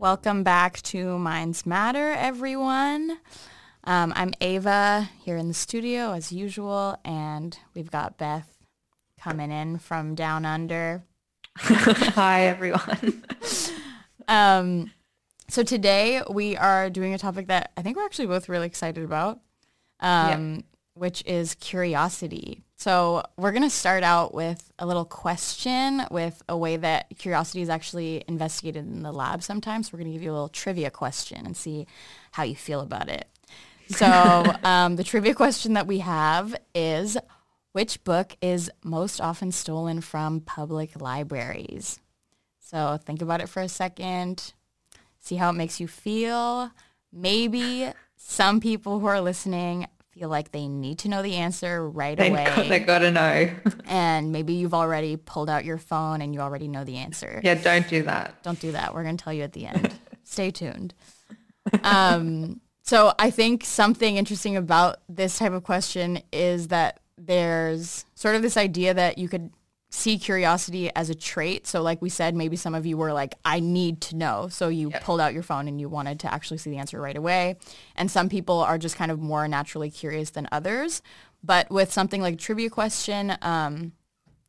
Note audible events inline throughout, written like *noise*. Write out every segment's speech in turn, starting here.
Welcome back to Minds Matter, everyone. Um, I'm Ava here in the studio as usual, and we've got Beth coming in from down under. *laughs* Hi, everyone. um, so today we are doing a topic that I think we're actually both really excited about, um, yep. which is curiosity. So we're going to start out with a little question with a way that curiosity is actually investigated in the lab sometimes. We're going to give you a little trivia question and see how you feel about it. So *laughs* um, the trivia question that we have is, which book is most often stolen from public libraries? So think about it for a second. See how it makes you feel. Maybe some people who are listening feel like they need to know the answer right they away. Got, *laughs* they got to know. and maybe you've already pulled out your phone and you already know the answer. Yeah, don't do that. Don't do that. We're going to tell you at the end. *laughs* Stay tuned. Um, so I think something interesting about this type of question is that there's sort of this idea that you could see curiosity as a trait. So like we said, maybe some of you were like, I need to know. So you yep. pulled out your phone and you wanted to actually see the answer right away. And some people are just kind of more naturally curious than others. But with something like a trivia question, um,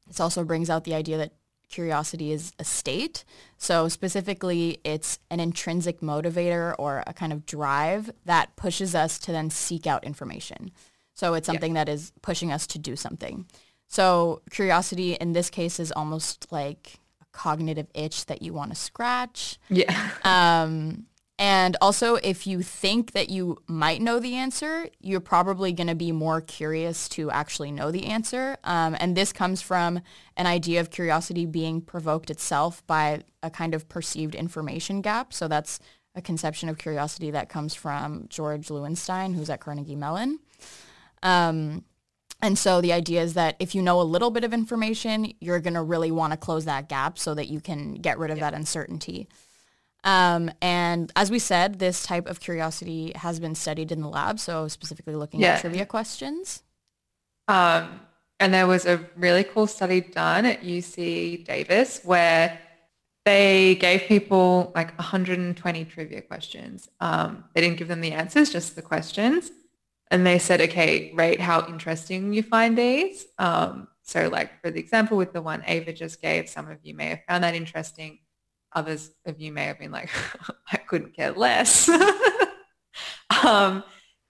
this also brings out the idea that curiosity is a state. So specifically, it's an intrinsic motivator or a kind of drive that pushes us to then seek out information. So it's something yep. that is pushing us to do something. So curiosity in this case is almost like a cognitive itch that you want to scratch. Yeah. Um, and also, if you think that you might know the answer, you're probably going to be more curious to actually know the answer. Um, and this comes from an idea of curiosity being provoked itself by a kind of perceived information gap. So that's a conception of curiosity that comes from George Loewenstein, who's at Carnegie Mellon. Um, and so the idea is that if you know a little bit of information, you're going to really want to close that gap so that you can get rid of yeah. that uncertainty. Um, and as we said, this type of curiosity has been studied in the lab, so specifically looking yeah. at trivia questions. Um, and there was a really cool study done at UC Davis where they gave people like 120 trivia questions. Um, they didn't give them the answers, just the questions and they said, okay, rate how interesting you find these. Um, so like for the example with the one Ava just gave, some of you may have found that interesting. Others of you may have been like, *laughs* I couldn't care less. *laughs* um,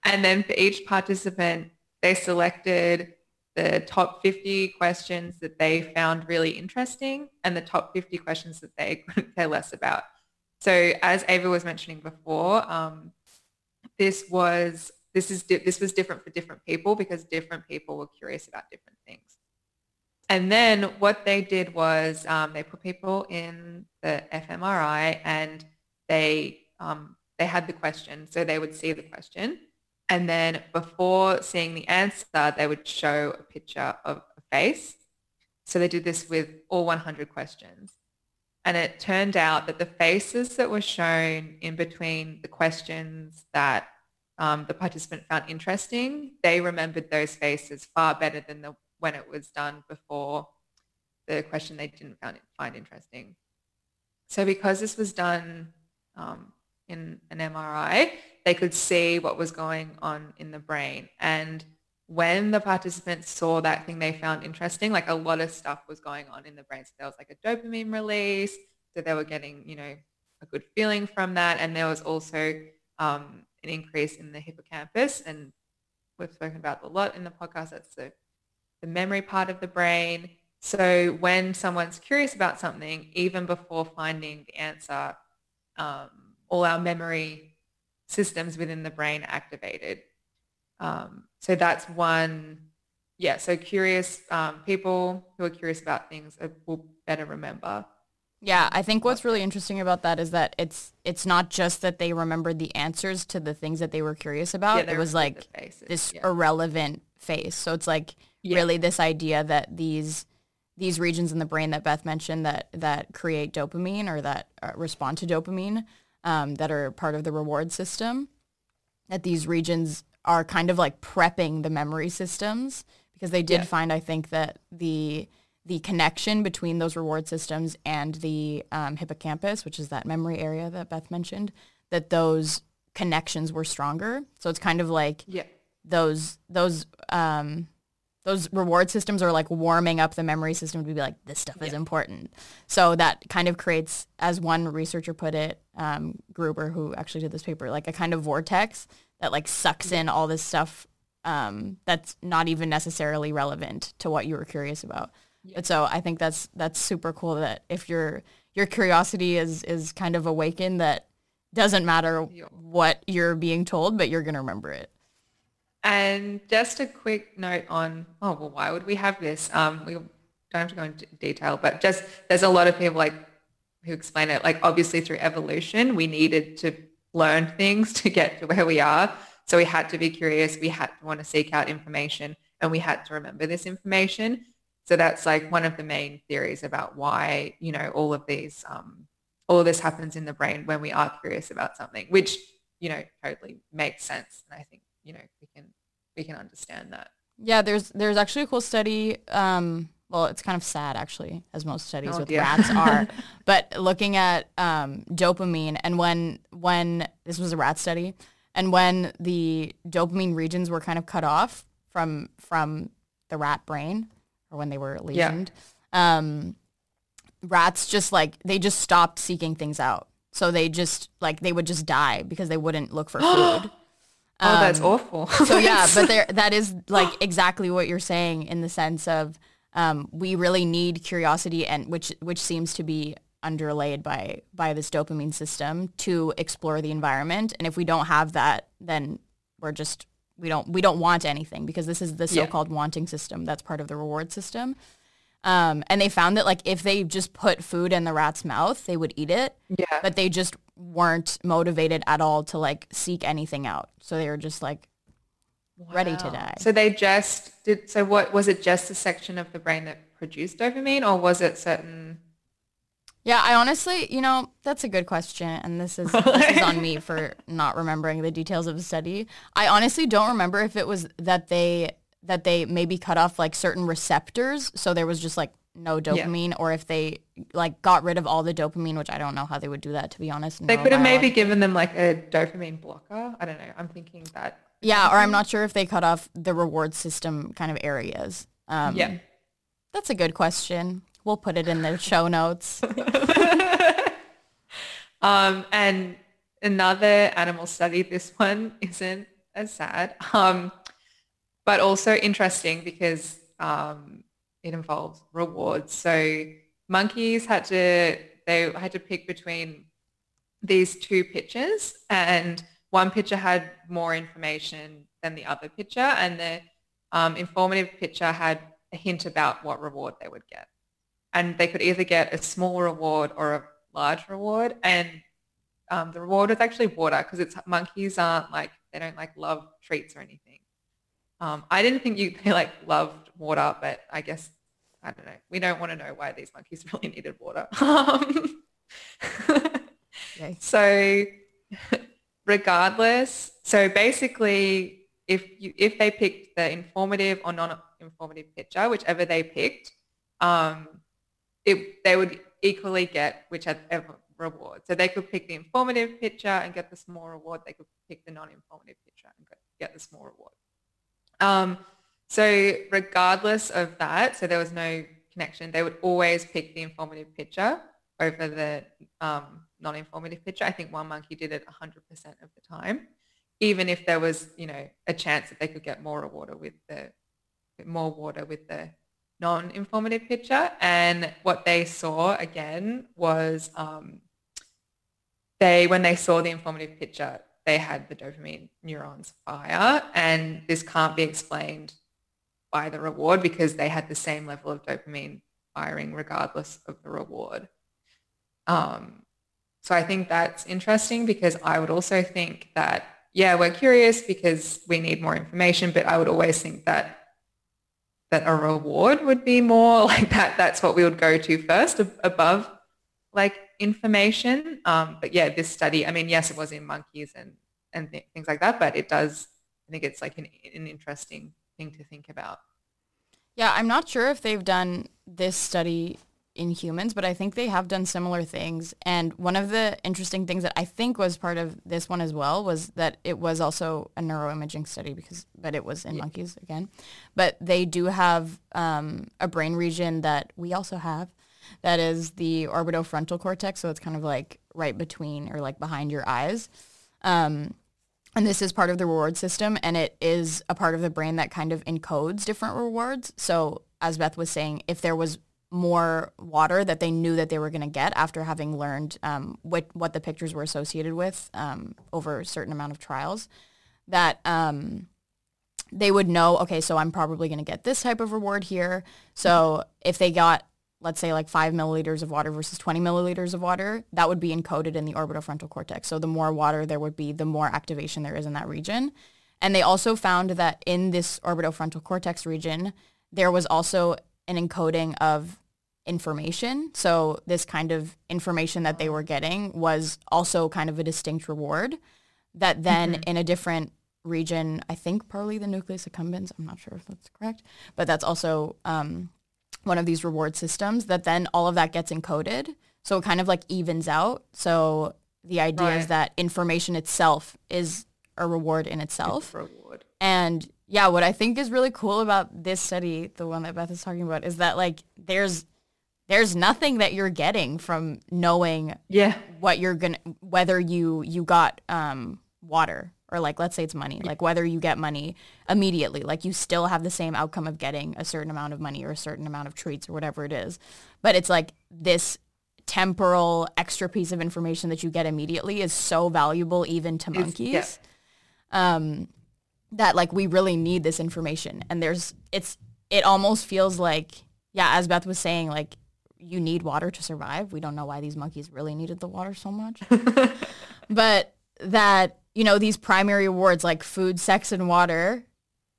and then for each participant, they selected the top 50 questions that they found really interesting and the top 50 questions that they *laughs* couldn't care less about. So as Ava was mentioning before, um, this was this is di- this was different for different people because different people were curious about different things. And then what they did was um, they put people in the fMRI and they um, they had the question, so they would see the question, and then before seeing the answer, they would show a picture of a face. So they did this with all 100 questions. And it turned out that the faces that were shown in between the questions that um, the participant found interesting, they remembered those faces far better than the, when it was done before the question they didn't find, find interesting. So because this was done um, in an MRI, they could see what was going on in the brain. And when the participants saw that thing they found interesting, like a lot of stuff was going on in the brain. So there was like a dopamine release. So they were getting, you know, a good feeling from that. And there was also um, an increase in the hippocampus. And we've spoken about a lot in the podcast. That's the, the memory part of the brain. So when someone's curious about something, even before finding the answer, um, all our memory systems within the brain activated. Um, so that's one, yeah, so curious um, people who are curious about things will better remember. Yeah, I think what's really interesting about that is that it's it's not just that they remembered the answers to the things that they were curious about. Yeah, it was like this yeah. irrelevant face. So it's like yeah. really this idea that these these regions in the brain that Beth mentioned that that create dopamine or that uh, respond to dopamine um, that are part of the reward system, that these regions are kind of like prepping the memory systems because they did find I think that the the connection between those reward systems and the um, hippocampus, which is that memory area that Beth mentioned, that those connections were stronger. So it's kind of like Yeah. those those um, those reward systems are like warming up the memory system to be like this stuff is important. So that kind of creates, as one researcher put it, um, Gruber, who actually did this paper, like a kind of vortex that like sucks in all this stuff um, that's not even necessarily relevant to what you were curious about. But so I think that's that's super cool that if your your curiosity is is kind of awakened, that doesn't matter Yeah. what you're being told, but you're gonna remember it. And just a quick note on, oh, well, why would we have this? Um, we don't have to go into detail, but just there's a lot of people like who explain it, like obviously through evolution, we needed to learn things *laughs* to get to where we are. So we had to be curious. We had to want to seek out information and we had to remember this information. So that's like one of the main theories about why, you know, all of these, um, all of this happens in the brain when we are curious about something, which, you know, totally makes sense. And I think, you know, we can, we can understand that. Yeah, there's there's actually a cool study. Um, well, it's kind of sad actually, as most studies Oh, with dear. rats are. *laughs* but looking at um, dopamine and when when this was a rat study, and when the dopamine regions were kind of cut off from from the rat brain, or when they were Yeah. lesioned, um, rats just like they just stopped seeking things out. So they just like they would just die because they wouldn't look for *gasps* food. Oh, that's Um, awful. so yeah, *laughs* but there that is like exactly what you're saying in the sense of um, we really need curiosity and which which seems to be underlaid by by this dopamine system to explore the environment. And if we don't have that, then we're just we don't we don't want anything because this is the so-called wanting system that's part of the reward system. Um, and they found that like if they just put food in the rat's mouth, they would eat it yeah. but they just weren't motivated at all to like seek anything out. So they were just like ready to die. So they just did. So what was it? Just a section of the brain that produced dopamine, or was it certain? Yeah, I honestly, you know, that's a good question, and this is *laughs* this is on me for not remembering the details of the study. I honestly don't remember if it was that they that they maybe cut off like certain receptors, so there was just like no dopamine, or if they like got rid of all the dopamine, which I don't know how they would do that to be honest. They could have maybe given them like a dopamine blocker. I don't know. I'm thinking that. Yeah, or I'm not sure if they cut off the reward system kind of areas. Um, Yeah. That's a good question. We'll put it in the show notes. *laughs* Um, and another animal study. This one isn't as sad, um, but also interesting because um, it involves rewards. So monkeys had to they had to pick between these two pictures, and one picture had more information than the other picture, and the um, informative picture had a hint about what reward they would get and they could either get a small reward or a large reward. And um, the reward was actually water because it's monkeys aren't like they don't like love treats or anything. Um, I didn't think you they like loved water, but I guess I don't know. We don't want to know why these monkeys *laughs* really needed water. Um, *laughs* Okay. so regardless, so basically if you if they picked the informative or non-informative picture, whichever they picked, um, it, they would equally get whichever reward. So they could pick the informative picture and get the small reward. They could pick the non-informative picture and get- the small reward. Um, so regardless of that, so there was no connection, they would always pick the informative picture over the um, non-informative picture. I think one monkey did it 100% of the time, even if there was, you know, a chance that they could get more water with the more water with the non-informative picture. And what they saw again was um, they, when they saw the informative picture, they had the dopamine neurons fire. And this can't be explained by the reward because they had the same level of dopamine firing regardless of the reward. Um, so I think that's interesting because I would also think that, yeah, we're curious because we need more information, but I would always think that that a reward would be more *laughs* like that. That's what we would go to first above like information. Um, but yeah, this study, I mean, yes, it was in monkeys and, and th- things like that, but it does, I think it's like an, an interesting thing to think about. Yeah, I'm not sure if they've done this study in humans, but I think they have done similar things. And one of the interesting things that I think was part of this one as well was that it was also a neuroimaging study because, but it was in yeah. monkeys again. But they do have um, a brain region that we also have that is the orbitofrontal cortex. So it's kind of like right between or like behind your eyes. Um, and this is part of the reward system and it is a part of the brain that kind of encodes different rewards. So as Beth was saying, if there was more water that they knew that they were going to get after having learned um, what, what the pictures were associated with um, over a certain amount of trials, that um, they would know, okay, so I'm probably going to get this type of reward here. So if they got, let's say like five milliliters of water versus 20 milliliters of water, that would be encoded in the orbitofrontal cortex. So the more water there would be, the more activation there is in that region. And they also found that in this orbitofrontal cortex region, there was also an encoding of information. So this kind of information that they were getting was also kind of a distinct reward that then mm-hmm. in a different region, I think probably the nucleus accumbens, I'm not sure if that's correct, but that's also um, one of these reward systems that then all of that gets encoded. So it kind of like evens out. So the idea right. is that information itself is a reward in itself. reward. And yeah, what I think is really cool about this study, the one that Beth is talking about, is that like there's there's nothing that you're getting from knowing yeah. what you're gonna whether you you got um water or like let's say it's money like whether you get money immediately like you still have the same outcome of getting a certain amount of money or a certain amount of treats or whatever it is. But it's like this temporal extra piece of information that you get immediately is so valuable even to monkeys yeah. um that like we really need this information. And there's it's it almost feels like yeah as beth was saying like you need water to survive. We don't know why these monkeys really needed the water so much. *laughs* but that, you know, these primary rewards like food, sex, and water,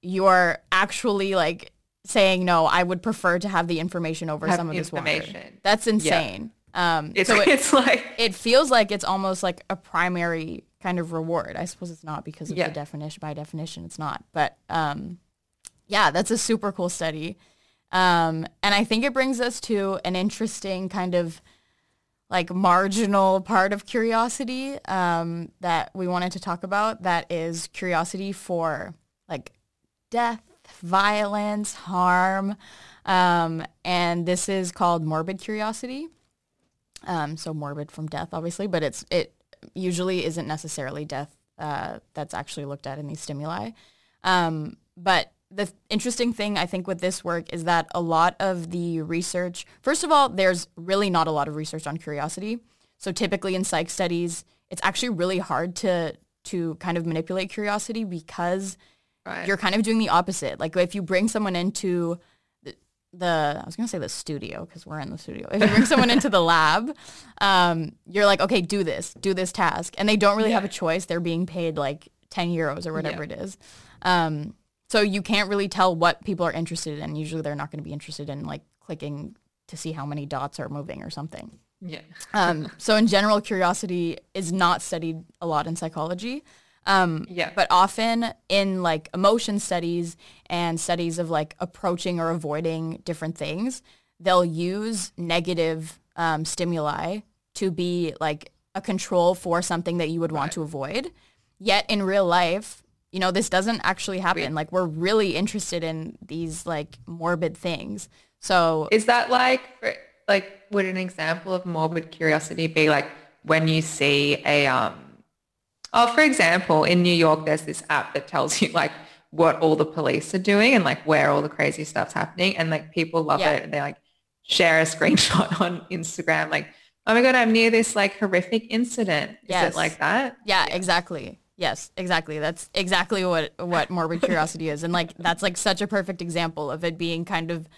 you're actually like saying, no, I would prefer to have the information over have some of this water. That's insane. Yeah. Um, it's, so *laughs* it, it's like... It feels like it's almost like a primary kind of reward. I suppose it's not because of yeah. the definition. By definition, it's not. But um, yeah, that's a super cool study. Um, and I think it brings us to an interesting kind of like marginal part of curiosity um, that we wanted to talk about. That is curiosity for like death, violence, harm. Um, and this is called morbid curiosity. Um, so morbid from death, obviously, but it's it usually isn't necessarily death uh, that's actually looked at in these stimuli. Um, but the interesting thing I think with this work is that a lot of the research, first of all, there's really not a lot of research on curiosity. So typically in psych studies, it's actually really hard to to kind of manipulate curiosity because right. you're kind of doing the opposite. Like if you bring someone into the, the I was gonna say the studio because we're in the studio. If you bring someone into the lab, um, you're like, okay, do this, do this task, and they don't really yeah. have a choice. They're being paid like 10 euros or whatever yeah. it is. Um, so you can't really tell what people are interested in. Usually they're not going to be interested in like clicking to see how many dots are moving or something. Yeah. *laughs* um, so in general, curiosity is not studied a lot in psychology. Um, yeah. But often in like emotion studies and studies of like approaching or avoiding different things, they'll use negative um, stimuli to be like a control for something that you would want right. to avoid. Yet in real life, you know, this doesn't actually happen. Like we're really interested in these like morbid things. So is that like, like would an example of morbid curiosity be like when you see a, um, oh, for example, in New York, there's this app that tells you like what all the police are doing and like where all the crazy stuff's happening. And like people love yeah. it. And they like share a *laughs* screenshot on Instagram, like, oh my God, I'm near this like horrific incident. Is yes. it like that? Yeah, yeah, exactly. Yes, exactly. That's exactly what what morbid curiosity is, and like that's like such a perfect example of it being kind of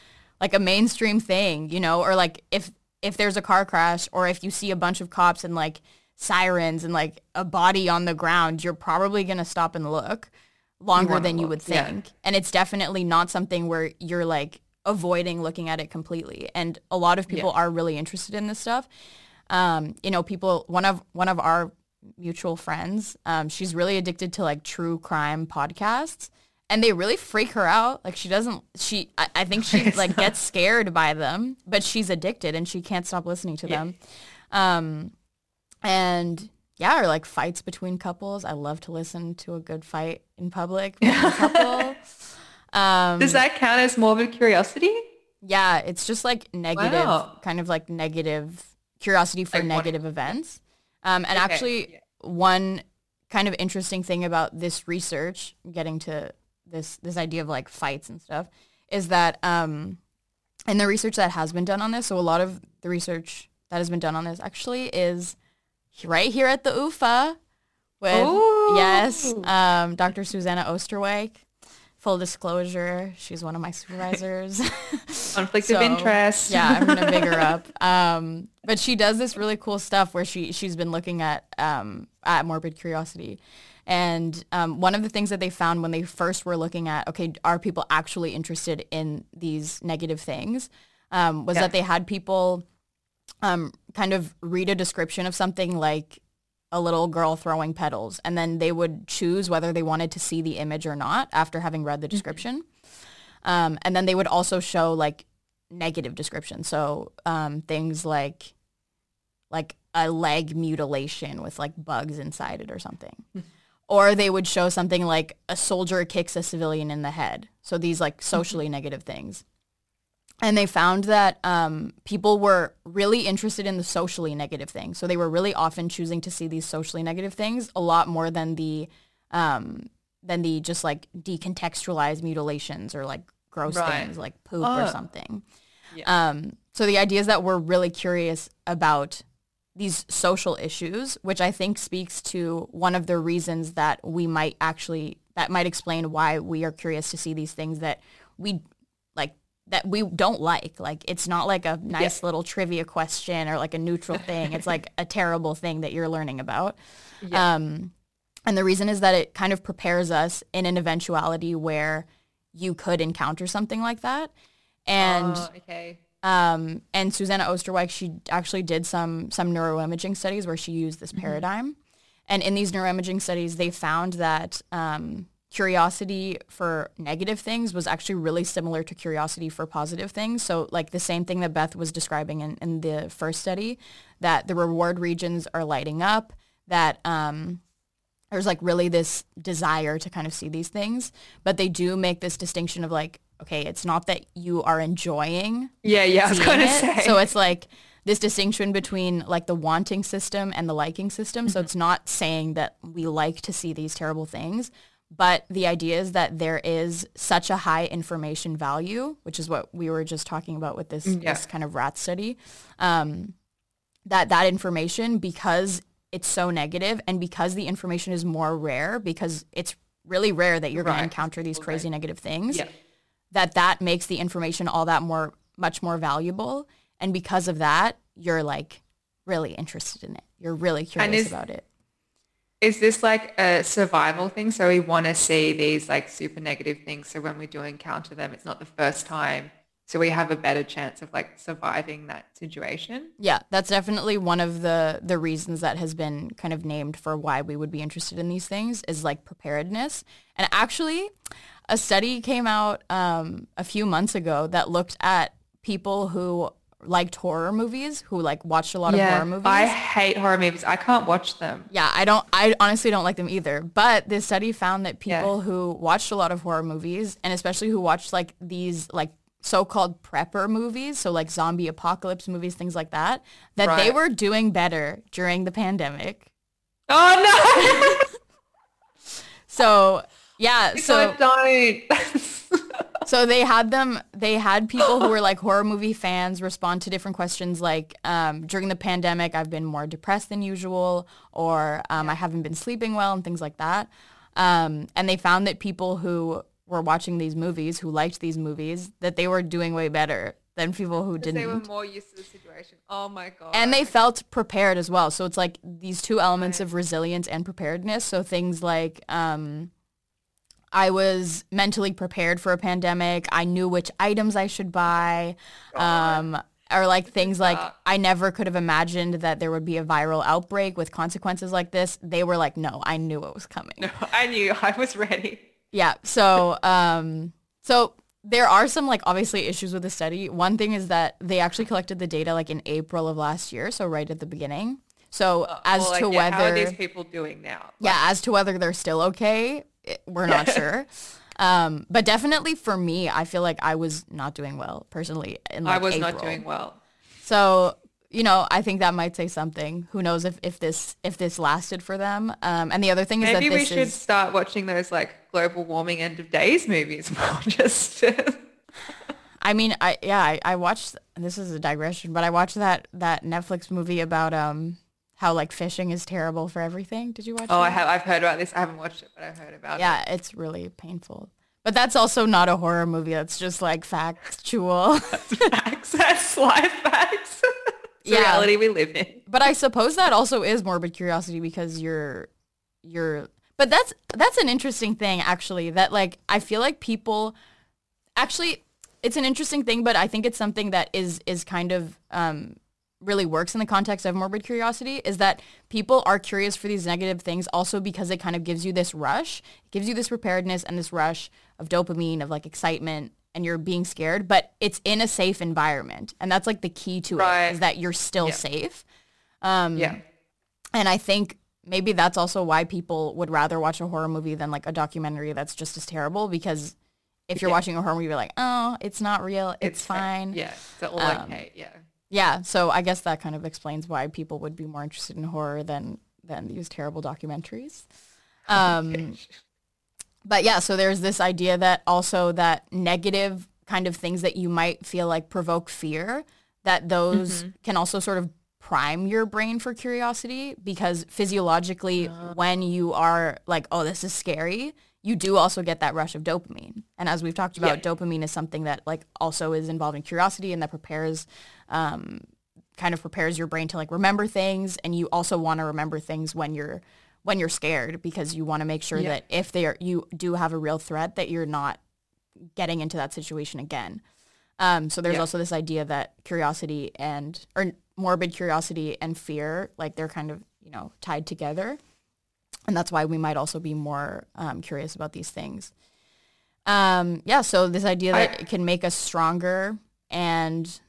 like a mainstream thing, you know, or like if if there's a car crash or if you see a bunch of cops and like sirens and like a body on the ground, you're probably gonna stop and look longer you than you would think, yeah. and it's definitely not something where you're like avoiding looking at it completely. And a lot of people yeah. are really interested in this stuff. Um, you know, people. One of one of our mutual friends. Um, she's really addicted to like true crime podcasts. and they really freak her out. Like she doesn't, she, I, I think she *laughs* like gets scared by them, but she's addicted and she can't stop listening to Yeah. them. Um, and yeah, or like fights between couples. I love to listen to a good fight in public between a *laughs* couple. Um, Does that count as morbid curiosity? yeah, it's just like negative, Wow. kind of like negative curiosity for Like negative events. Um, and Okay, actually, yeah. one kind of interesting thing about this research, getting to this this idea of like fights and stuff, is that um, in the research that has been done on this, so a lot of the research that has been done on this actually is right here at the UvA with yes, um, Dr. Susanna Oosterwijk. Full disclosure, she's one of my supervisors. *laughs* Conflict So, of interest. yeah, I'm gonna big her up. *laughs* Um, but she does this really cool stuff where she she's been looking at um, at morbid curiosity, and um, one of the things that they found when they first were looking at okay, are people actually interested in these negative things? Um, was Yeah. that they had people um, kind of read a description of something like a little girl throwing petals, and then they would choose whether they wanted to see the image or not after having read the description. Um, and then they would also show like negative descriptions. So um, things like like a leg mutilation with like bugs inside it or something. or they would show something like a soldier kicks a civilian in the head. So these like socially negative things. And they found that um, people were really interested in the socially negative things. So they were really often choosing to see these socially negative things a lot more than the um, than the just like decontextualized mutilations or like gross Right. things like poop or something. Yeah. Um, so the idea is that we're really curious about these social issues, which I think speaks to one of the reasons that we might actually that might explain why we are curious to see these things that we that we don't like. Like it's not like a nice little trivia question or like a neutral thing. It's like a terrible thing that you're learning about. Yeah. Um, and the reason is that it kind of prepares us in an eventuality where you could encounter something like that. And Oh, okay. um, and Susanna Oosterwijk, she actually did some some neuroimaging studies where she used this paradigm. And in these neuroimaging studies, they found that um, curiosity for negative things was actually really similar to curiosity for positive things. So like the same thing that Beth was describing in, in the first study, that the reward regions are lighting up, that um, there's like really this desire to kind of see these things. But they do make this distinction of like, okay, it's not that you are enjoying Yeah, yeah. I was going to say. So it's like this distinction between like the wanting system and the liking system. Mm-hmm. So it's not saying that we like to see these terrible things, but the idea is that there is such a high information value, which is what we were just talking about with this, Yeah. this kind of rat study, um, that that information, because it's so negative and because the information is more rare, because it's really rare that you're going to encounter these Okay. crazy negative things yeah. that that makes the information all that more much more valuable and because of that you're like really interested in it you're really curious is- about it Is this like a survival thing? So we want to see these like super negative things. So when we do encounter them, it's not the first time. So we have a better chance of like surviving that situation. yeah that's definitely one of the the reasons that has been kind of named for why we would be interested in these things is like preparedness and actually a study came out um, a few months ago that looked at people who liked horror movies who like watched a lot of horror movies I hate horror movies. I can't watch them. Yeah, I don't. I honestly don't like them either. But this study found that Yeah. people who watched a lot of horror movies, and especially who watched like these like so-called prepper movies, so like zombie apocalypse movies, things like that, that they were doing better during the pandemic. Oh no! *laughs* So yeah, so so don't. *laughs* so they had them. They had people who were like horror movie fans respond to different questions like um, during the pandemic, I've been more depressed than usual, or um, I haven't been sleeping well, and things like that. Um, and they found that people who were watching these movies, who liked these movies, that they were doing way better than people who didn't. they were more used to the situation. Oh my god. and they felt prepared as well. So it's like these two elements of resilience and preparedness. So things like um, I was mentally prepared for a pandemic. I knew which items I should buy. Um, or like things like. I never could have imagined that there would be a viral outbreak with consequences like this. They were like, no, I knew it was coming. No, *laughs* I knew. I was ready. Yeah. So, um, so there are some like obviously issues with the study. One thing is that they actually collected the data like in April of last year, so right at the beginning. So uh, as well, like, to yeah, whether how are these people doing now? Yeah, as to whether they're still okay, we're not sure. Um, but definitely for me, I feel like I was not doing well personally. In, like, I was April. not doing well. So you know, I think that might say something. Who knows if, if this if this lasted for them? Um, and the other thing is maybe that we should is, start watching those like global warming end of days movies. *laughs* Just. *laughs* I mean, I yeah, I, I watched. This is a digression, but I watched that that Netflix movie about um how like fishing is terrible for everything. Did you watch? Oh, that? I have. I've heard about this. I haven't watched it, but I've heard about yeah, it. Yeah, it's really painful. But that's also not a horror movie. That's just like factual. *laughs* That's facts. That's life facts. *laughs* it's yeah. reality we live in. But I suppose that also is morbid curiosity because you're you're but that's that's an interesting thing actually that like I feel like people actually it's an interesting thing but I think it's something that is is kind of um really works in the context of morbid curiosity is that people are curious for these negative things also because it kind of gives you this rush it gives you this preparedness and this rush of dopamine of like excitement and you're being scared, but it's in a safe environment. And that's like the key to right. it is that you're still yeah. safe. Um, yeah. And I think maybe that's also why people would rather watch a horror movie than like a documentary that's just as terrible because if you're yeah. watching a horror movie, you're like, oh, it's not real. It's, it's fine. Yeah. It's all um, okay. Yeah. Yeah. So I guess that kind of explains why people would be more interested in horror than, than these terrible documentaries. Um, but yeah, so there's this idea that also that negative kind of things that you might feel like provoke fear, that those mm-hmm. can also sort of prime your brain for curiosity because physiologically uh. when you are like, oh, this is scary, you do also get that rush of dopamine. And as we've talked about, yeah. dopamine is something that like also is involved in curiosity and that prepares um, kind of prepares your brain to like remember things and you also want to remember things when you're when you're scared because you want to make sure yeah. that if they are, you do have a real threat that you're not getting into that situation again. Um, so there's yeah. also this idea that curiosity and or morbid curiosity and fear, like they're kind of you know tied together, and that's why we might also be more um, curious about these things. Um, yeah. So this idea that I, it can make us stronger and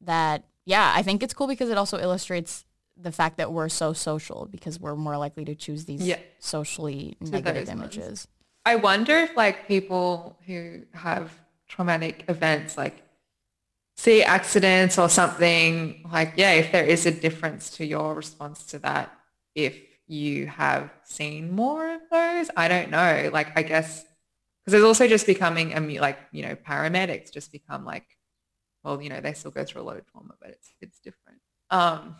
that yeah, I think it's cool because it also illustrates the fact that we're so social because we're more likely to choose these yeah. socially negative images. Ones. I wonder if like people who have traumatic events like see accidents or something like yeah if there is a difference to your response to that if you have seen more of those i don't know like i guess because there's also just becoming a like you know paramedics just become like well you know they still go through a lot of trauma but it's it's different um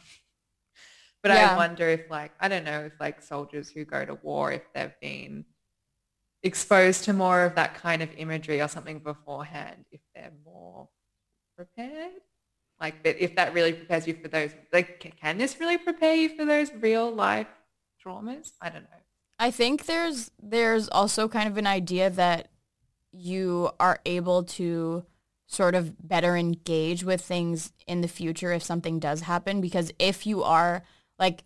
but yeah. I wonder if like, I don't know, if like soldiers who go to war, if they've been exposed to more of that kind of imagery or something beforehand, if they're more prepared. Like that, if that really prepares you for those, like, can this really prepare you for those real life traumas? I don't know. I think there's there's also kind of an idea that you are able to sort of better engage with things in the future if something does happen because if you are like,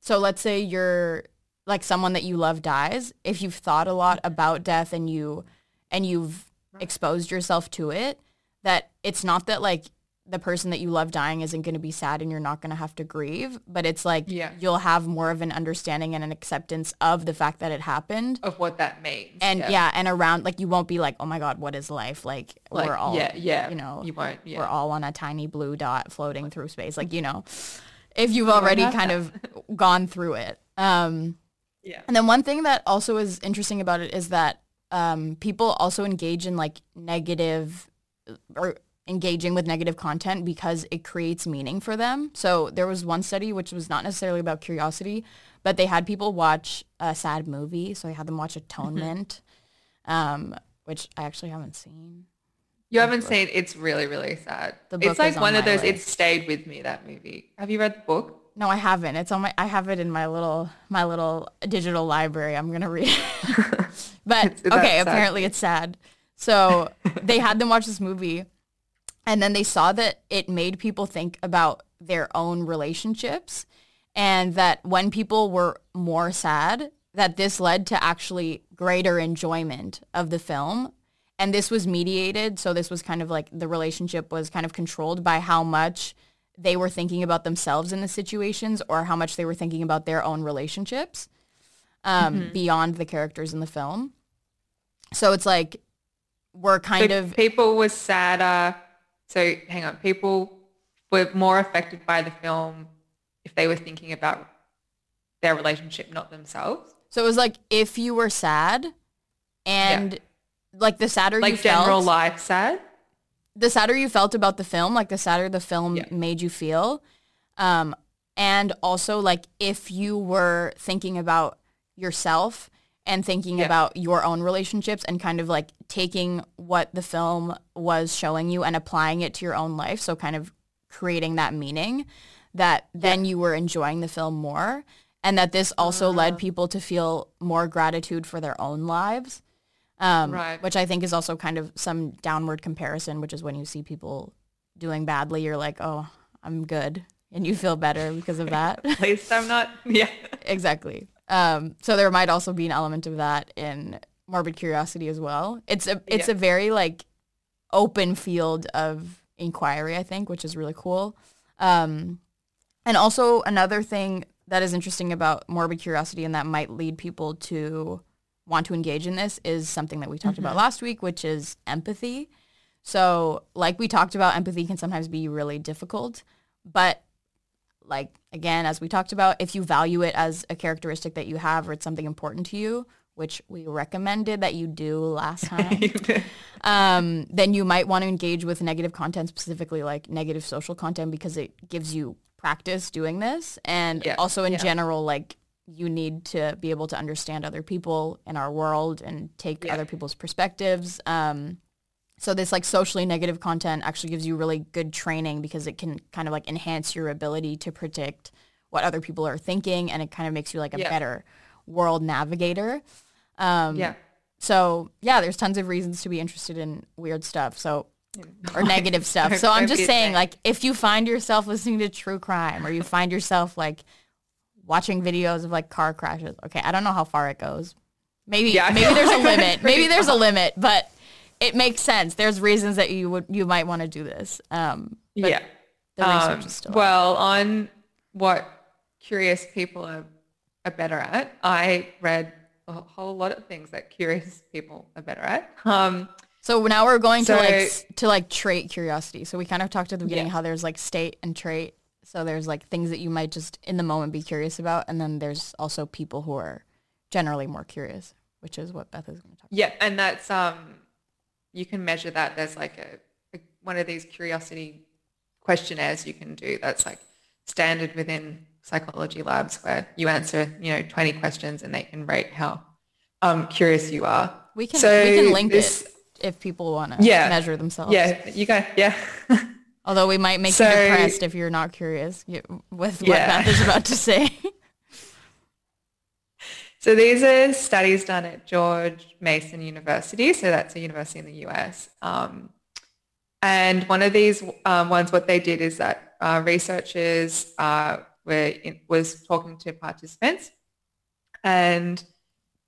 so let's say you're like someone that you love dies. If you've thought a lot about death and you and you've exposed yourself to it, that it's not that like the person that you love dying isn't going to be sad and you're not going to have to grieve, but it's like yeah. you'll have more of an understanding and an acceptance of the fact that it happened. Of what that means. And yeah, yeah and around like you won't be like, oh my God, what is life? Like, like we're all, yeah, yeah, you know, you won't, yeah. we're all on a tiny blue dot floating through space. Like, you know, if you've already kind of *laughs* gone through it. Um, yeah. And then one thing that also is interesting about it is that um, people also engage in like negative or engaging with negative content because it creates meaning for them. So there was one study which was not necessarily about curiosity, but they had people watch a sad movie. So they had them watch Atonement, um, which I actually haven't seen. You haven't seen it's really, really sad. The book it's like one of those list. it stayed with me, that movie. Have you read the book? No, I haven't. It's on my I have it in my little my little digital library. I'm gonna read *laughs* but okay, apparently it's sad. So they had them watch this movie and then they saw that it made people think about their own relationships and that when people were more sad, that this led to actually greater enjoyment of the film. And this was mediated. So this was kind of like the relationship was kind of controlled by how much they were thinking about themselves in the situations or how much they were thinking about their own relationships um, mm-hmm. beyond the characters in the film. So it's like we're kind so of people were sadder. So hang on, people were more affected by the film if they were thinking about their relationship, not themselves. So it was like if you were sad and yeah. like the sadder like you felt. Like general life sad? The sadder you felt about the film, like the sadder the film yeah. made you feel. Um, and also like if you were thinking about yourself and thinking yeah. about your own relationships and kind of like taking what the film was showing you and applying it to your own life. So kind of creating that meaning that then yeah. you were enjoying the film more and that this also uh, led uh-huh. people to feel more gratitude for their own lives. Um, right. Which I think is also kind of some downward comparison, which is when you see people doing badly, you're like, oh, I'm good. And you feel better because of that. *laughs* At least I'm not. Yeah. *laughs* exactly. Um, so there might also be an element of that in morbid curiosity as well. It's a it's yeah. a very like open field of inquiry, I think, which is really cool. Um, and also another thing that is interesting about morbid curiosity and that might lead people to want to engage in this is something that we talked mm-hmm. about last week, which is empathy. So like we talked about, empathy can sometimes be really difficult, but like again, as we talked about, if you value it as a characteristic that you have or it's something important to you, which we recommended that you do last *laughs* time, um, then you might want to engage with negative content, specifically like negative social content, because it gives you practice doing this. And yeah. also in yeah. general, like you need to be able to understand other people in our world and take yeah. other people's perspectives. Um, so this like socially negative content actually gives you really good training because it can kind of like enhance your ability to predict what other people are thinking and it kind of makes you like a yeah. better world navigator. Um, yeah. So yeah, there's tons of reasons to be interested in weird stuff. So or negative *laughs* stuff. So I'm just saying like if you find yourself listening to true crime or you find yourself like watching videos of like car crashes. Okay, I don't know how far it goes. Maybe yeah, maybe there's a *laughs* limit. Maybe there's a limit, but it makes sense. There's reasons that you would you might want to do this. Um, yeah. Um, is still well on what curious people are, are better at. I read a whole lot of things that curious people are better at. Um, so now we're going so, to like to like trait curiosity. So we kind of talked at the beginning yeah. how there's like state and trait. So there's like things that you might just in the moment be curious about, and then there's also people who are generally more curious, which is what Beth is going to talk. About. Yeah, about. and that's um you can measure that. There's like a, a, one of these curiosity questionnaires you can do that's like standard within psychology labs where you answer, you know, 20 questions and they can rate how um, curious you are. We can, so we can link this, it if people want to yeah, measure themselves. Yeah, you go. Yeah. *laughs* Although we might make so, you depressed if you're not curious with what yeah. Beth is about to say. *laughs* So these are studies done at George Mason University. So that's a university in the US. Um, and one of these um, ones, what they did is that uh, researchers uh, were in, was talking to participants and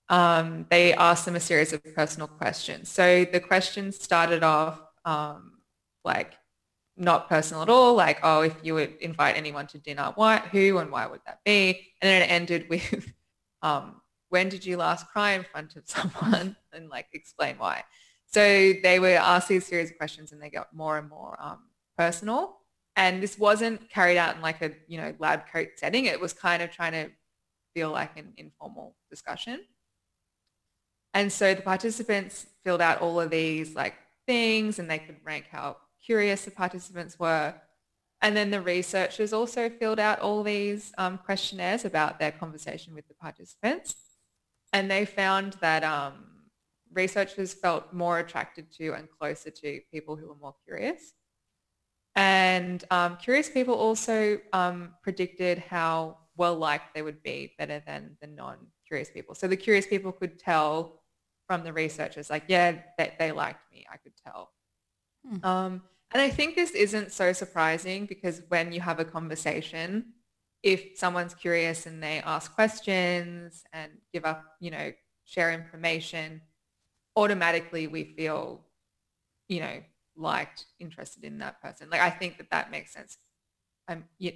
um, they asked them a series of personal questions. So the questions started off um, like not personal at all, like, oh, if you would invite anyone to dinner, why, who and why would that be? And then it ended *laughs* with, um, when did you last cry in front of *laughs* someone and like explain why. So they were asked these series of questions and they got more and more um, personal. And this wasn't carried out in like a, you know, lab coat setting. It was kind of trying to feel like an informal discussion. And so the participants filled out all of these like things and they could rank how curious the participants were. And then the researchers also filled out all these um, questionnaires about their conversation with the participants and they found that um, researchers felt more attracted to and closer to people who were more curious. And um, curious people also um, predicted how well liked they would be better than the non-curious people. So the curious people could tell from the researchers, like, yeah, they, they liked me. I could tell. Hmm. Um, and I think this isn't so surprising because when you have a conversation, if someone's curious and they ask questions and give up, you know, share information, automatically we feel, you know, liked, interested in that person. Like I think that that makes sense. I'm yeah,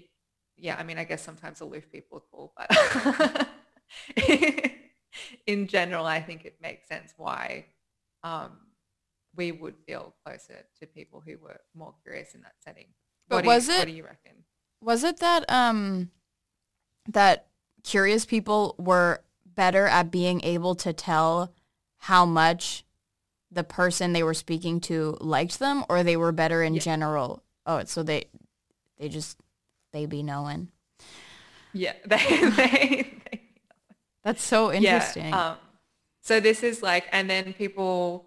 yeah I mean, I guess sometimes aloof people are cool, but *laughs* in general, I think it makes sense why um, we would feel closer to people who were more curious in that setting. But what was you, it- What do you reckon? Was it that um that curious people were better at being able to tell how much the person they were speaking to liked them or they were better in Yeah. general? Oh, so they they just they be knowing. Yeah, *laughs* they, they, they That's so interesting. Yeah, um, so this is like, and then people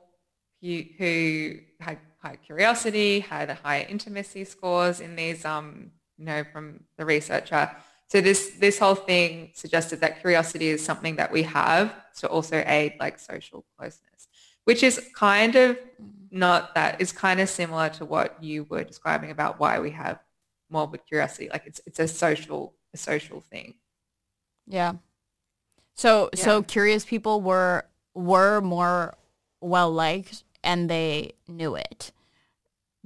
who, who had high curiosity, had higher intimacy scores in these, um, you know, from the researcher. So this this whole thing suggested that curiosity is something that we have to also aid like social closeness, which is kind of not that is kind of similar to what you were describing about why we have morbid curiosity. Like it's it's a social a social thing. yeah. So so curious people were were more well liked and they knew it. *laughs*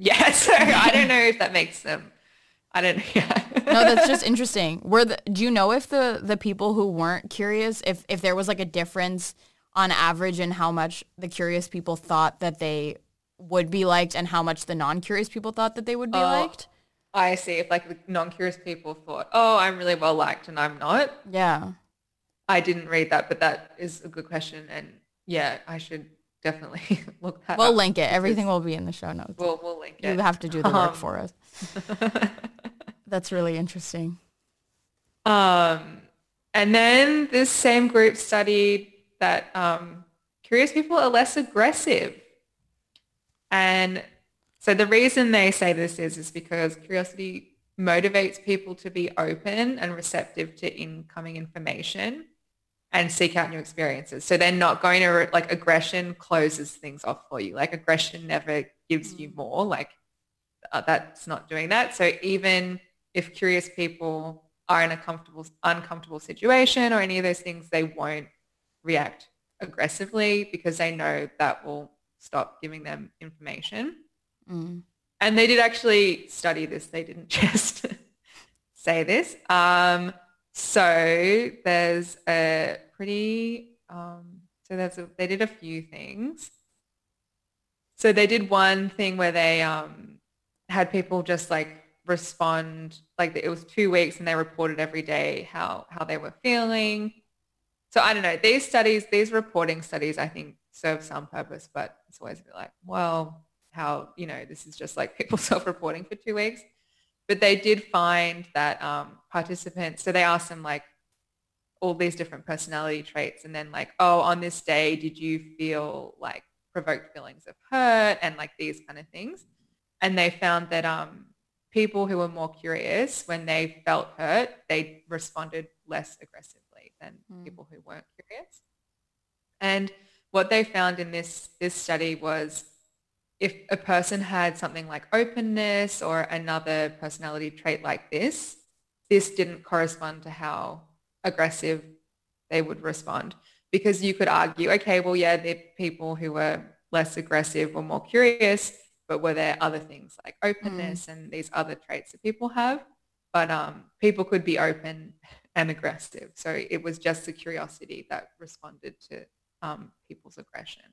Yeah, *laughs* so I don't know if that makes them. I didn't. *laughs* Yeah. no, that's just *laughs* interesting. Were the do you know if the the people who weren't curious if if there was like a difference on average in how much the curious people thought that they would be liked and how much the non-curious people thought that they would be Oh. liked? I see. If like the non-curious people thought, "Oh, I'm really well liked," and I'm not. Yeah. I didn't read that, but that is a good question, and yeah, I should definitely *laughs* look that. We'll up link it. Everything will be in the show notes. We'll we'll link it. You have to do the work Um, for us. *laughs* That's really interesting. Um, and then this same group studied that um, curious people are less aggressive. And so the reason they say this is, is because curiosity motivates people to be open and receptive to incoming information and seek out new experiences. So they're not going to, like aggression closes things off for you. Like aggression never gives you more. Like uh, that's not doing that. So even if curious people are in a comfortable, uncomfortable situation or any of those things, they won't react aggressively because they know that will stop giving them information. Mm. And they did actually study this. They didn't *laughs* just say this. Um, so there's a pretty, um, so there's a, they did a few things. So they did one thing where they um, had people just like respond, like it was two weeks and they reported every day how, how they were feeling. So I don't know, these studies, these reporting studies, I think serve some purpose, but it's always like, well, how, you know, this is just like people *laughs* self-reporting for two weeks. But they did find that um, participants, so they asked them like all these different personality traits and then like, oh, on this day, did you feel like provoked feelings of hurt and like these kind of things? And they found that um, people who were more curious, when they felt hurt, they responded less aggressively than Mm. people who weren't curious. And what they found in this this study was if a person had something like openness or another personality trait like this, this didn't correspond to how aggressive they would respond. Because you could argue, okay, well, yeah, the people who were less aggressive were more curious, but were there other things like openness and these other traits that people have? But um, people could be open and aggressive. So it was just the curiosity that responded to um, people's aggression.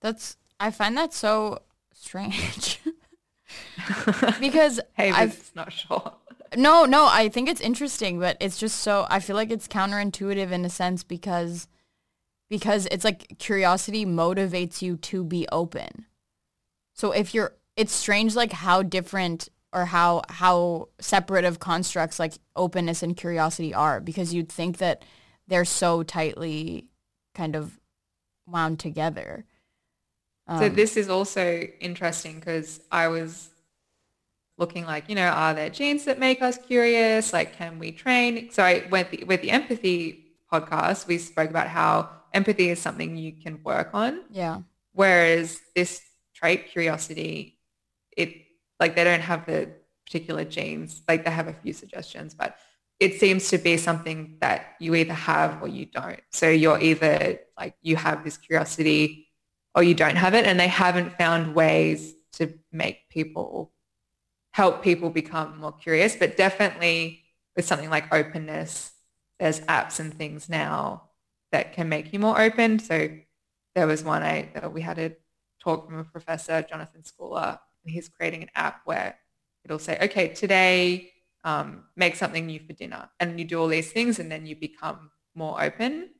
That's I find that so strange. *laughs* because hey, I've not sure. No, no, I think it's interesting, but it's just so I feel like it's counterintuitive in a sense because because it's like curiosity motivates you to be open. So if you're it's strange like how different or how how separate of constructs like openness and curiosity are because you'd think that they're so tightly kind of wound together. So Um, this is also interesting because I was looking like, you know, are there genes that make us curious? Like, can we train? So I went the, with the empathy podcast, we spoke about how empathy is something you can work on. yeah. Whereas this trait, curiosity, it like they don't have the particular genes. Like they have a few suggestions, but it seems to be something that you either have or you don't. So you're either like you have this curiosity or you don't have it and they haven't found ways to make people help people become more curious but definitely with something like openness there's apps and things now that can make you more open so there was one I we had a talk from a professor Jonathan Schooler and he's creating an app where it'll say okay today um, make something new for dinner and you do all these things and then you become more open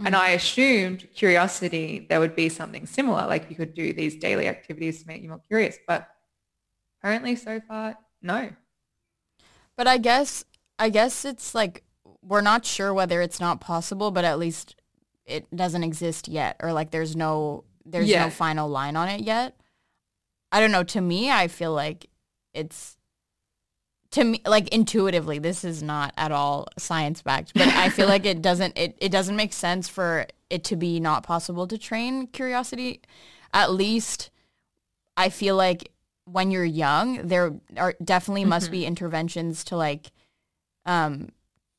Mm-hmm. And I assumed curiosity, there would be something similar, like you could do these daily activities to make you more curious. But apparently so far, no. But I guess, I guess it's like, we're not sure whether it's not possible, but at least it doesn't exist yet. Or like there's no, there's yeah. no final line on it yet. I don't know. To me, I feel like it's to me like intuitively this is not at all science backed but i feel like it *laughs* doesn't it, it doesn't make sense for it to be not possible to train curiosity at least i feel like when you're young there are definitely mm-hmm. must be interventions to like um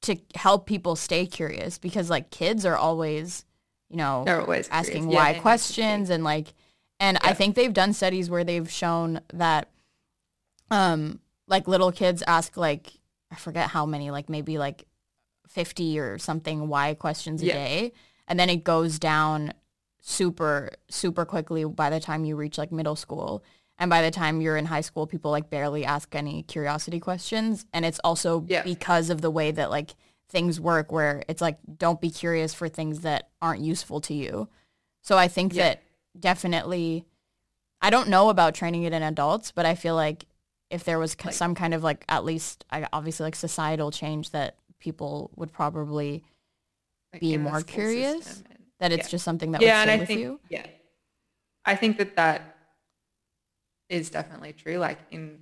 to help people stay curious because like kids are always you know They're always asking curious. why yeah, questions and like and yeah. i think they've done studies where they've shown that um like little kids ask like I forget how many, like maybe like 50 or something why questions a yeah. day. And then it goes down super, super quickly by the time you reach like middle school. And by the time you're in high school, people like barely ask any curiosity questions. And it's also yeah. because of the way that like things work where it's like, don't be curious for things that aren't useful to you. So I think yeah. that definitely, I don't know about training it in adults, but I feel like if there was like, some kind of like at least obviously like societal change that people would probably like be more curious and, that it's yeah. just something that yeah, would stay and I think, you. Yeah, I think that that is definitely true. Like in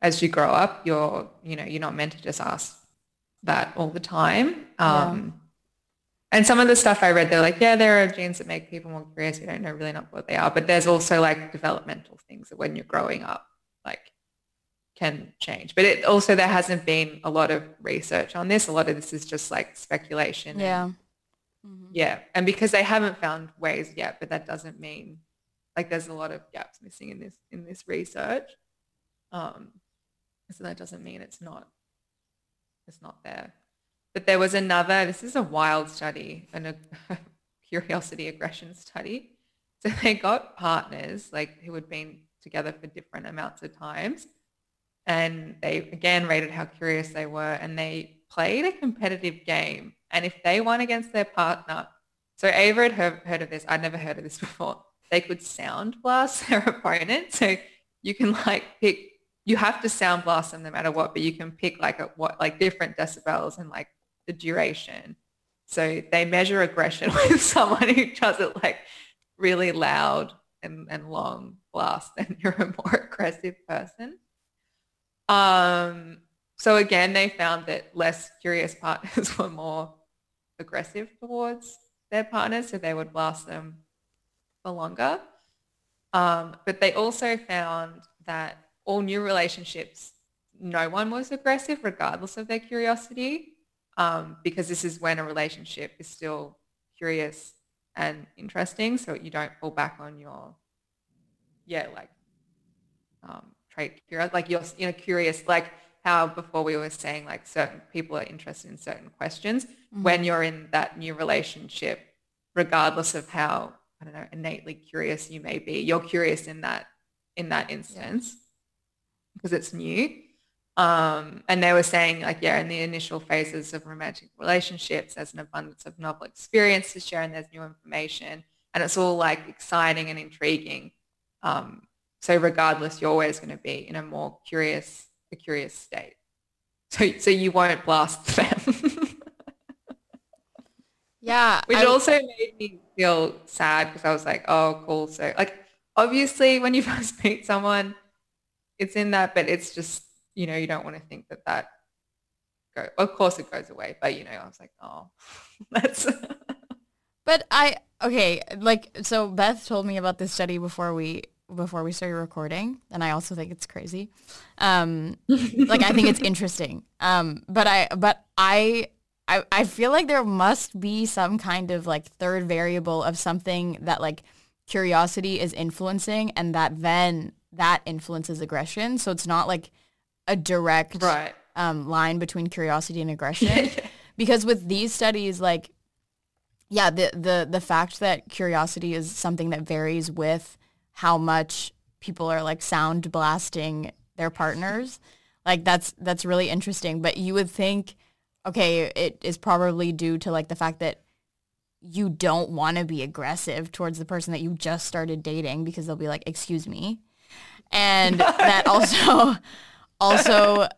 as you grow up, you're you know you're not meant to just ask that all the time. Um, yeah. And some of the stuff I read, they're like, yeah, there are genes that make people more curious. We don't know really not what they are, but there's also like developmental things that when you're growing up, like can change. But it also there hasn't been a lot of research on this. A lot of this is just like speculation. Yeah. And, mm-hmm. Yeah. And because they haven't found ways yet, but that doesn't mean like there's a lot of gaps missing in this in this research. Um, so that doesn't mean it's not it's not there. But there was another, this is a wild study, and a *laughs* curiosity aggression study. So *laughs* they got partners like who had been together for different amounts of times and they again rated how curious they were and they played a competitive game. And if they won against their partner, so Ava had heard, heard of this. I'd never heard of this *laughs* before. They could sound blast their opponent. So you can like pick, you have to sound blast them no matter what, but you can pick like a, what, like different decibels and like the duration. So they measure aggression *laughs* with someone who does it like really loud and, and long blast and you're a more *laughs* aggressive person. Um, so again, they found that less curious *laughs* partners were more aggressive towards their partners, so they would blast them for longer. Um, but they also found that all new relationships, no one was aggressive regardless of their curiosity, um, because this is when a relationship is still curious and interesting, so you don't fall back on your, yeah, like um, trait curious, like you're you know curious, like how before we were saying like certain people are interested in certain questions mm-hmm. when you're in that new relationship, regardless of how I don't know innately curious you may be, you're curious in that in that instance. Because it's new. Um, and they were saying like, yeah, in the initial phases of romantic relationships, there's an abundance of novel experiences to share and there's new information and it's all like exciting and intriguing. Um, so regardless, you're always going to be in a more curious, a curious state. So, so you won't blast them. *laughs* yeah. Which I, also made me feel sad because I was like, oh, cool. So like, obviously when you *laughs* first meet someone, it's in that, but it's just, you know, you don't want to think that that go, of course it goes away, but you know, I was like, oh, *laughs* that's. but I, okay. Like, so Beth told me about this study before we before we started recording, and I also think it's crazy. Um, *laughs* like I think it's interesting. Um, but I but I, I I feel like there must be some kind of like third variable of something that like curiosity is influencing, and that then that influences aggression. So it's not like a direct Right. um, line between curiosity and aggression. *laughs* because with these studies, like, yeah, the, the, the fact that curiosity is something that varies with how much people are like sound blasting their partners, like that's, that's really interesting. But you would think, okay, it is probably due to like the fact that you don't want to be aggressive towards the person that you just started dating because they'll be like, excuse me. And *laughs* that also, also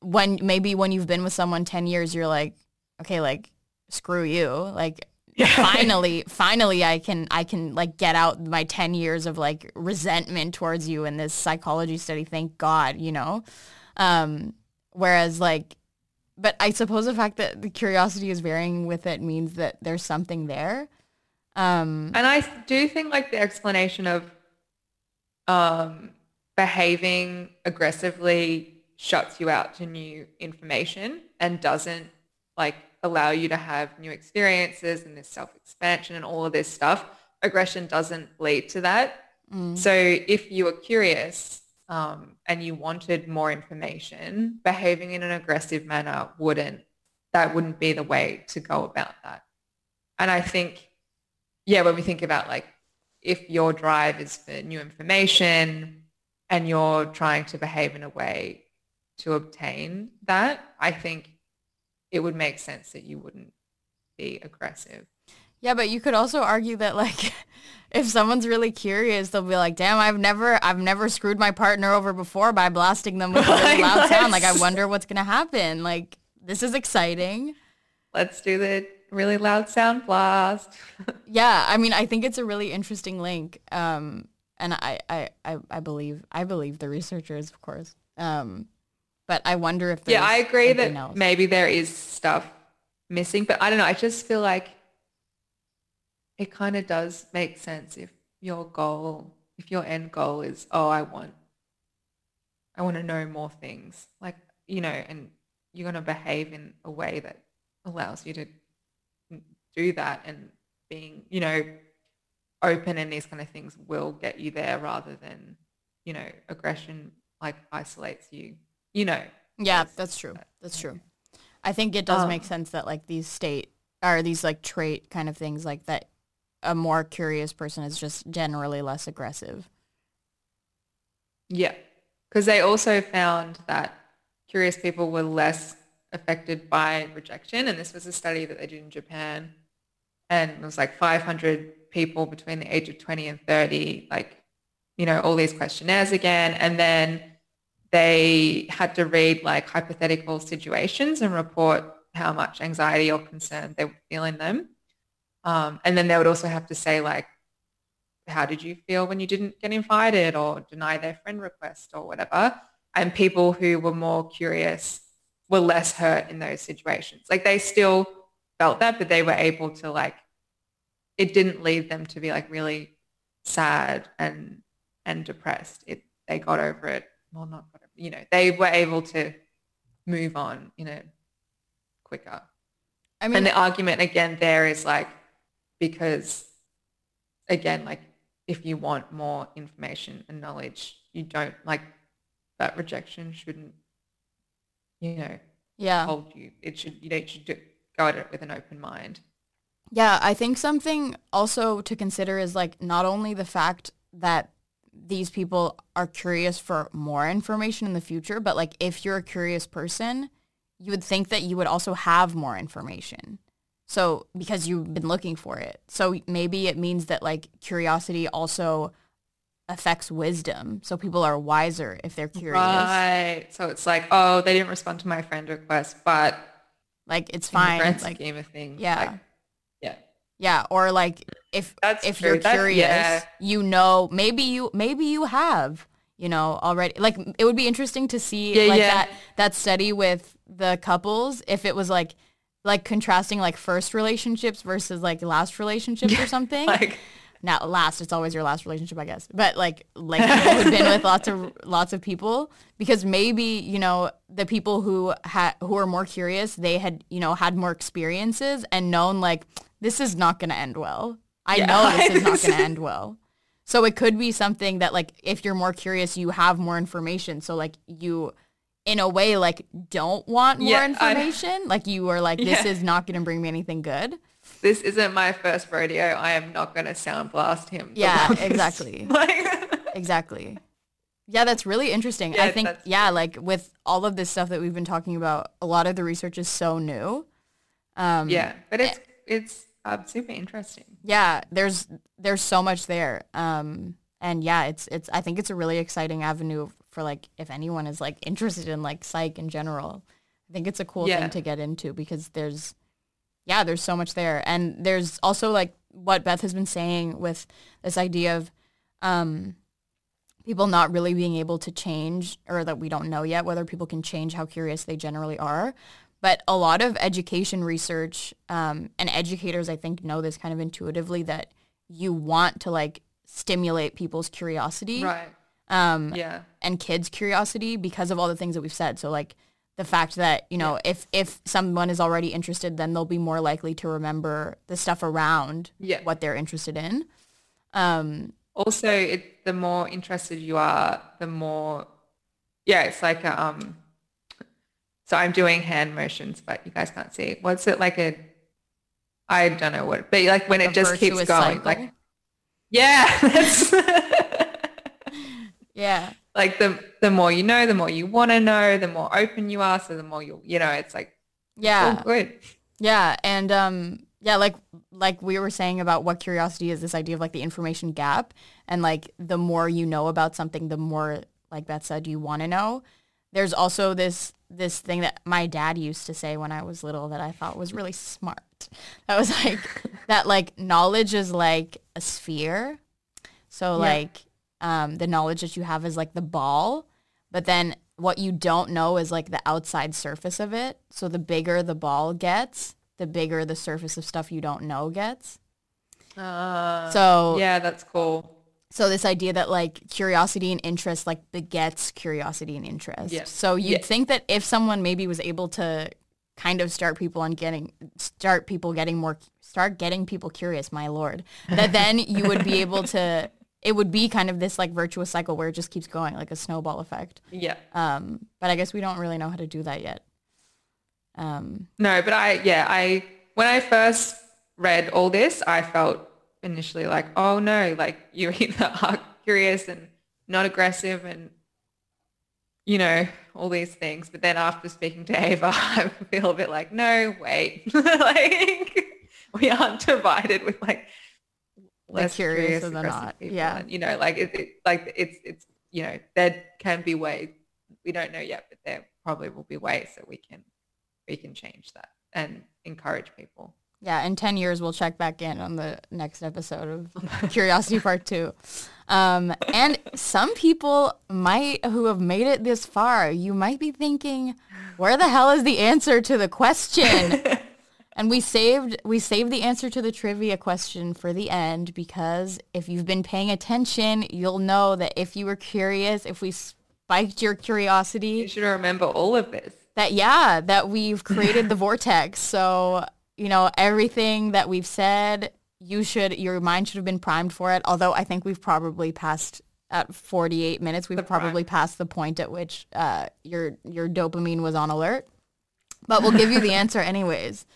when maybe when you've been with someone 10 years, you're like, okay, like screw you. Like finally, finally I can, I can like get out my 10 years of like resentment towards you in this psychology study. Thank God, you know? Um, whereas like, but I suppose the fact that the curiosity is varying with it means that there's something there. Um, And I do think like the explanation of um, behaving aggressively shuts you out to new information and doesn't like allow you to have new experiences and this self-expansion and all of this stuff. Aggression doesn't lead to that. mm, So if you were curious um, and you wanted more information, behaving in an aggressive manner wouldn't, that wouldn't be the way to go about that. And I think, yeah, when we think about like, if your drive is for new information and you're trying to behave in a way to obtain that, I think it would make sense that you wouldn't be aggressive. Yeah, but you could also argue that like *laughs* if someone's really curious, they'll be like, "Damn, I've never I've never screwed my partner over before by blasting them with a really *laughs* loud sound. Like I wonder what's going to happen. Like this is exciting." Let's do the really loud sound blast. *laughs* Yeah, I mean, I think it's a really interesting link. Um and I I I, I believe I believe the researchers, of course. Um but I wonder if there's yeah, I agree that else. maybe there is stuff missing, but I don't know. I just feel like it kind of does make sense if your goal, if your end goal is, oh, I want, I want to know more things, like you know, and you're going to behave in a way that allows you to do that, and being, you know, open and these kind of things will get you there, rather than, you know, aggression like isolates you, you know. Yeah, that's true. That's Okay. true. I think it does make Um, sense that like these state or these like trait kind of things like that a more curious person is just generally less aggressive. Yeah, because they also found that curious people were less affected by rejection. And this was a study that they did in Japan. And it was like 500 people between the age of 20 and 30, like, you know, all these questionnaires again. And then they had to read like hypothetical situations and report how much anxiety or concern they would feel in them. Um, and then they would also have to say like, how did you feel when you didn't get invited or deny their friend request or whatever? And people who were more curious were less hurt in those situations. Like they still felt that, but they were able to like, it didn't lead them to be like really sad and and depressed. It they got over it. Well, not got over, you know, they were able to move on, you know, quicker. I mean, and the argument again there is like because again like if you want more information and knowledge you don't like that rejection shouldn't you know yeah. hold you it should you know you should do, go at it with an open mind Yeah, I think something also to consider is like not only the fact that these people are curious for more information in the future, but like if you're a curious person, you would think that you would also have more information. So because you've been looking for it. So maybe it means that like curiosity also affects wisdom. So people are wiser if they're curious. right so it's like oh they didn't respond to my friend request but Like it's fine. Like scheme of things yeah. like, yeah or like if That's if true. you're That- curious, yeah. you know, maybe you maybe you have, you know, already. Like it would be interesting to see Yeah, like yeah. that that study with the couples if it was like like contrasting like first relationships versus like last relationships or *laughs* something. like not last. It's always your last relationship, I guess. But like like who've been with lots of lots of people because maybe you know the people who had who are more curious, they had you know had more experiences and known like this is not going to end well. I Yeah. know this is *laughs* not going to end well. So it could be something that like if you're more curious, you have more information. So like you in a way like don't want more Yeah, I- information. like you are like this Yeah. is not going to bring me anything good. This isn't my first rodeo. I am not going to sound blast him. Yeah, exactly. *laughs* Like, *laughs* Exactly. Yeah, that's really interesting. Yeah, I think yeah, like with all of this stuff that we've been talking about, a lot of the research is so new. Um yeah, but it's it's um, super interesting. yeah, there's there's so much there. Um and yeah, it's it's I think it's a really exciting avenue for like if anyone is like interested in like psych in general. I think it's a cool Yeah. thing to get into because there's yeah, there's so much there. And there's also like what Beth has been saying with this idea of um people not really being able to change or that we don't know yet whether people can change how curious they generally are. But a lot of education research um, and educators, I think, know this kind of intuitively that you want to like stimulate people's curiosity Right. um, Yeah. and kids' curiosity because of all the things that we've said. So like the fact that you know if if someone is already interested, then they'll be more likely to remember the stuff around Yeah. what they're interested in. Um, Also, it, the more interested you are, the more, yeah, it's like a, um, so I'm doing hand motions, but you guys can't see. What's it like a, I don't know what, but like when a it just keeps going, cycle. like, yeah, *laughs* that's, *laughs* yeah, like the, the more you know, the more you want to know, the more open you are. So the more you, you know, it's like, yeah. good. Yeah, and um yeah, like like we were saying about what curiosity is this idea of like the information gap and like the more you know about something, the more like Beth said you want to know. There's also this this thing that my dad used to say when I was little that I thought was really smart. That was like *laughs* that like knowledge is like a sphere. So Yeah. like um the knowledge that you have is like the ball, but then what you don't know is like the outside surface of it. So the bigger the ball gets, the bigger the surface of stuff you don't know gets. Uh, So yeah, that's cool. So this idea that like curiosity and interest like begets curiosity and interest. Yeah. So you'd Yeah. think that if someone maybe was able to kind of start people on getting start people getting more start getting people curious, my lord, that *laughs* then you would be able to it would be kind of this like virtuous cycle where it just keeps going like a snowball effect. Yeah. Um, but I guess we don't really know how to do that yet. Um, No, but I, yeah, I, when I first read all this, I felt initially like, oh no, like you *laughs* either are curious and not aggressive and, you know, all these things. But then after speaking to Ava, *laughs* I feel a bit like, no, wait, *laughs* like we aren't divided with like less curious curious, the aggressive not. people. Yeah. And, you know, like it, it, like it's, it's, you know, there can be ways we don't know yet, but there probably will be ways that we can we can change that and encourage people. Yeah, in 10 years, we'll check back in on the next episode of *laughs* Curiosity Part 2. Um, and some people might, who have made it this far, you might be thinking, where the hell is the answer to the question? *laughs* and we saved, we saved the answer to the trivia question for the end because if you've been paying attention, you'll know that if you were curious, if we spiked your curiosity, You should remember all of this. that yeah that we've created the vortex so you know everything that we've said you should your mind should have been primed for it although i think we've probably passed at 48 minutes we've probably passed the point at which uh, your your dopamine was on alert but we'll give you the *laughs* answer anyways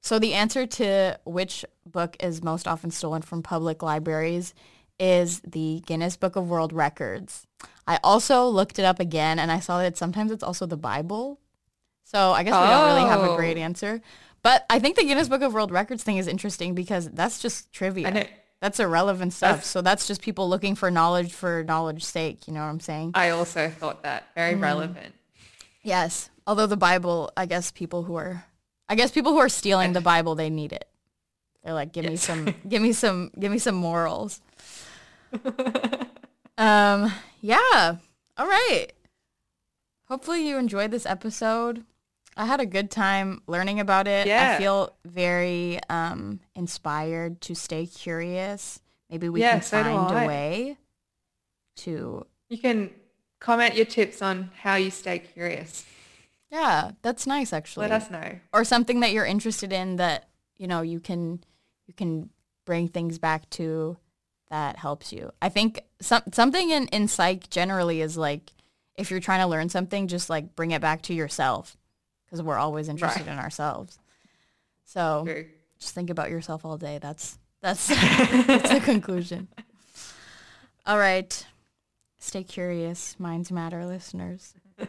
so the answer to which book is most often stolen from public libraries is the Guinness Book of World Records. I also looked it up again and I saw that sometimes it's also the Bible. So I guess we don't really have a Oh. great answer. But I think the Guinness Book of World Records thing is interesting because that's just trivia. I know. That's irrelevant stuff. That's- so that's just people looking for knowledge for knowledge's sake. You know what I'm saying? I also thought that very Mm. relevant. Yes. Although the Bible, I guess people who are, I guess people who are stealing the *laughs* Bible, they need it. They're like, give me some, give me some, give me some morals. *laughs* um. Yeah. All right. Hopefully you enjoyed this episode. I had a good time learning about it. I feel very um, inspired to stay curious maybe we Yeah, can find a way to You can comment your tips on how you stay curious. yeah, that's nice actually. Let us know. or something that you're interested in that you know you can you can bring things back to that helps you i think some, something in, in psych generally is like if you're trying to learn something just like bring it back to yourself because we're always interested right. in ourselves. So True. just think about yourself all day. That's that's *laughs* that's the conclusion. All right. Stay curious, minds matter listeners. *laughs*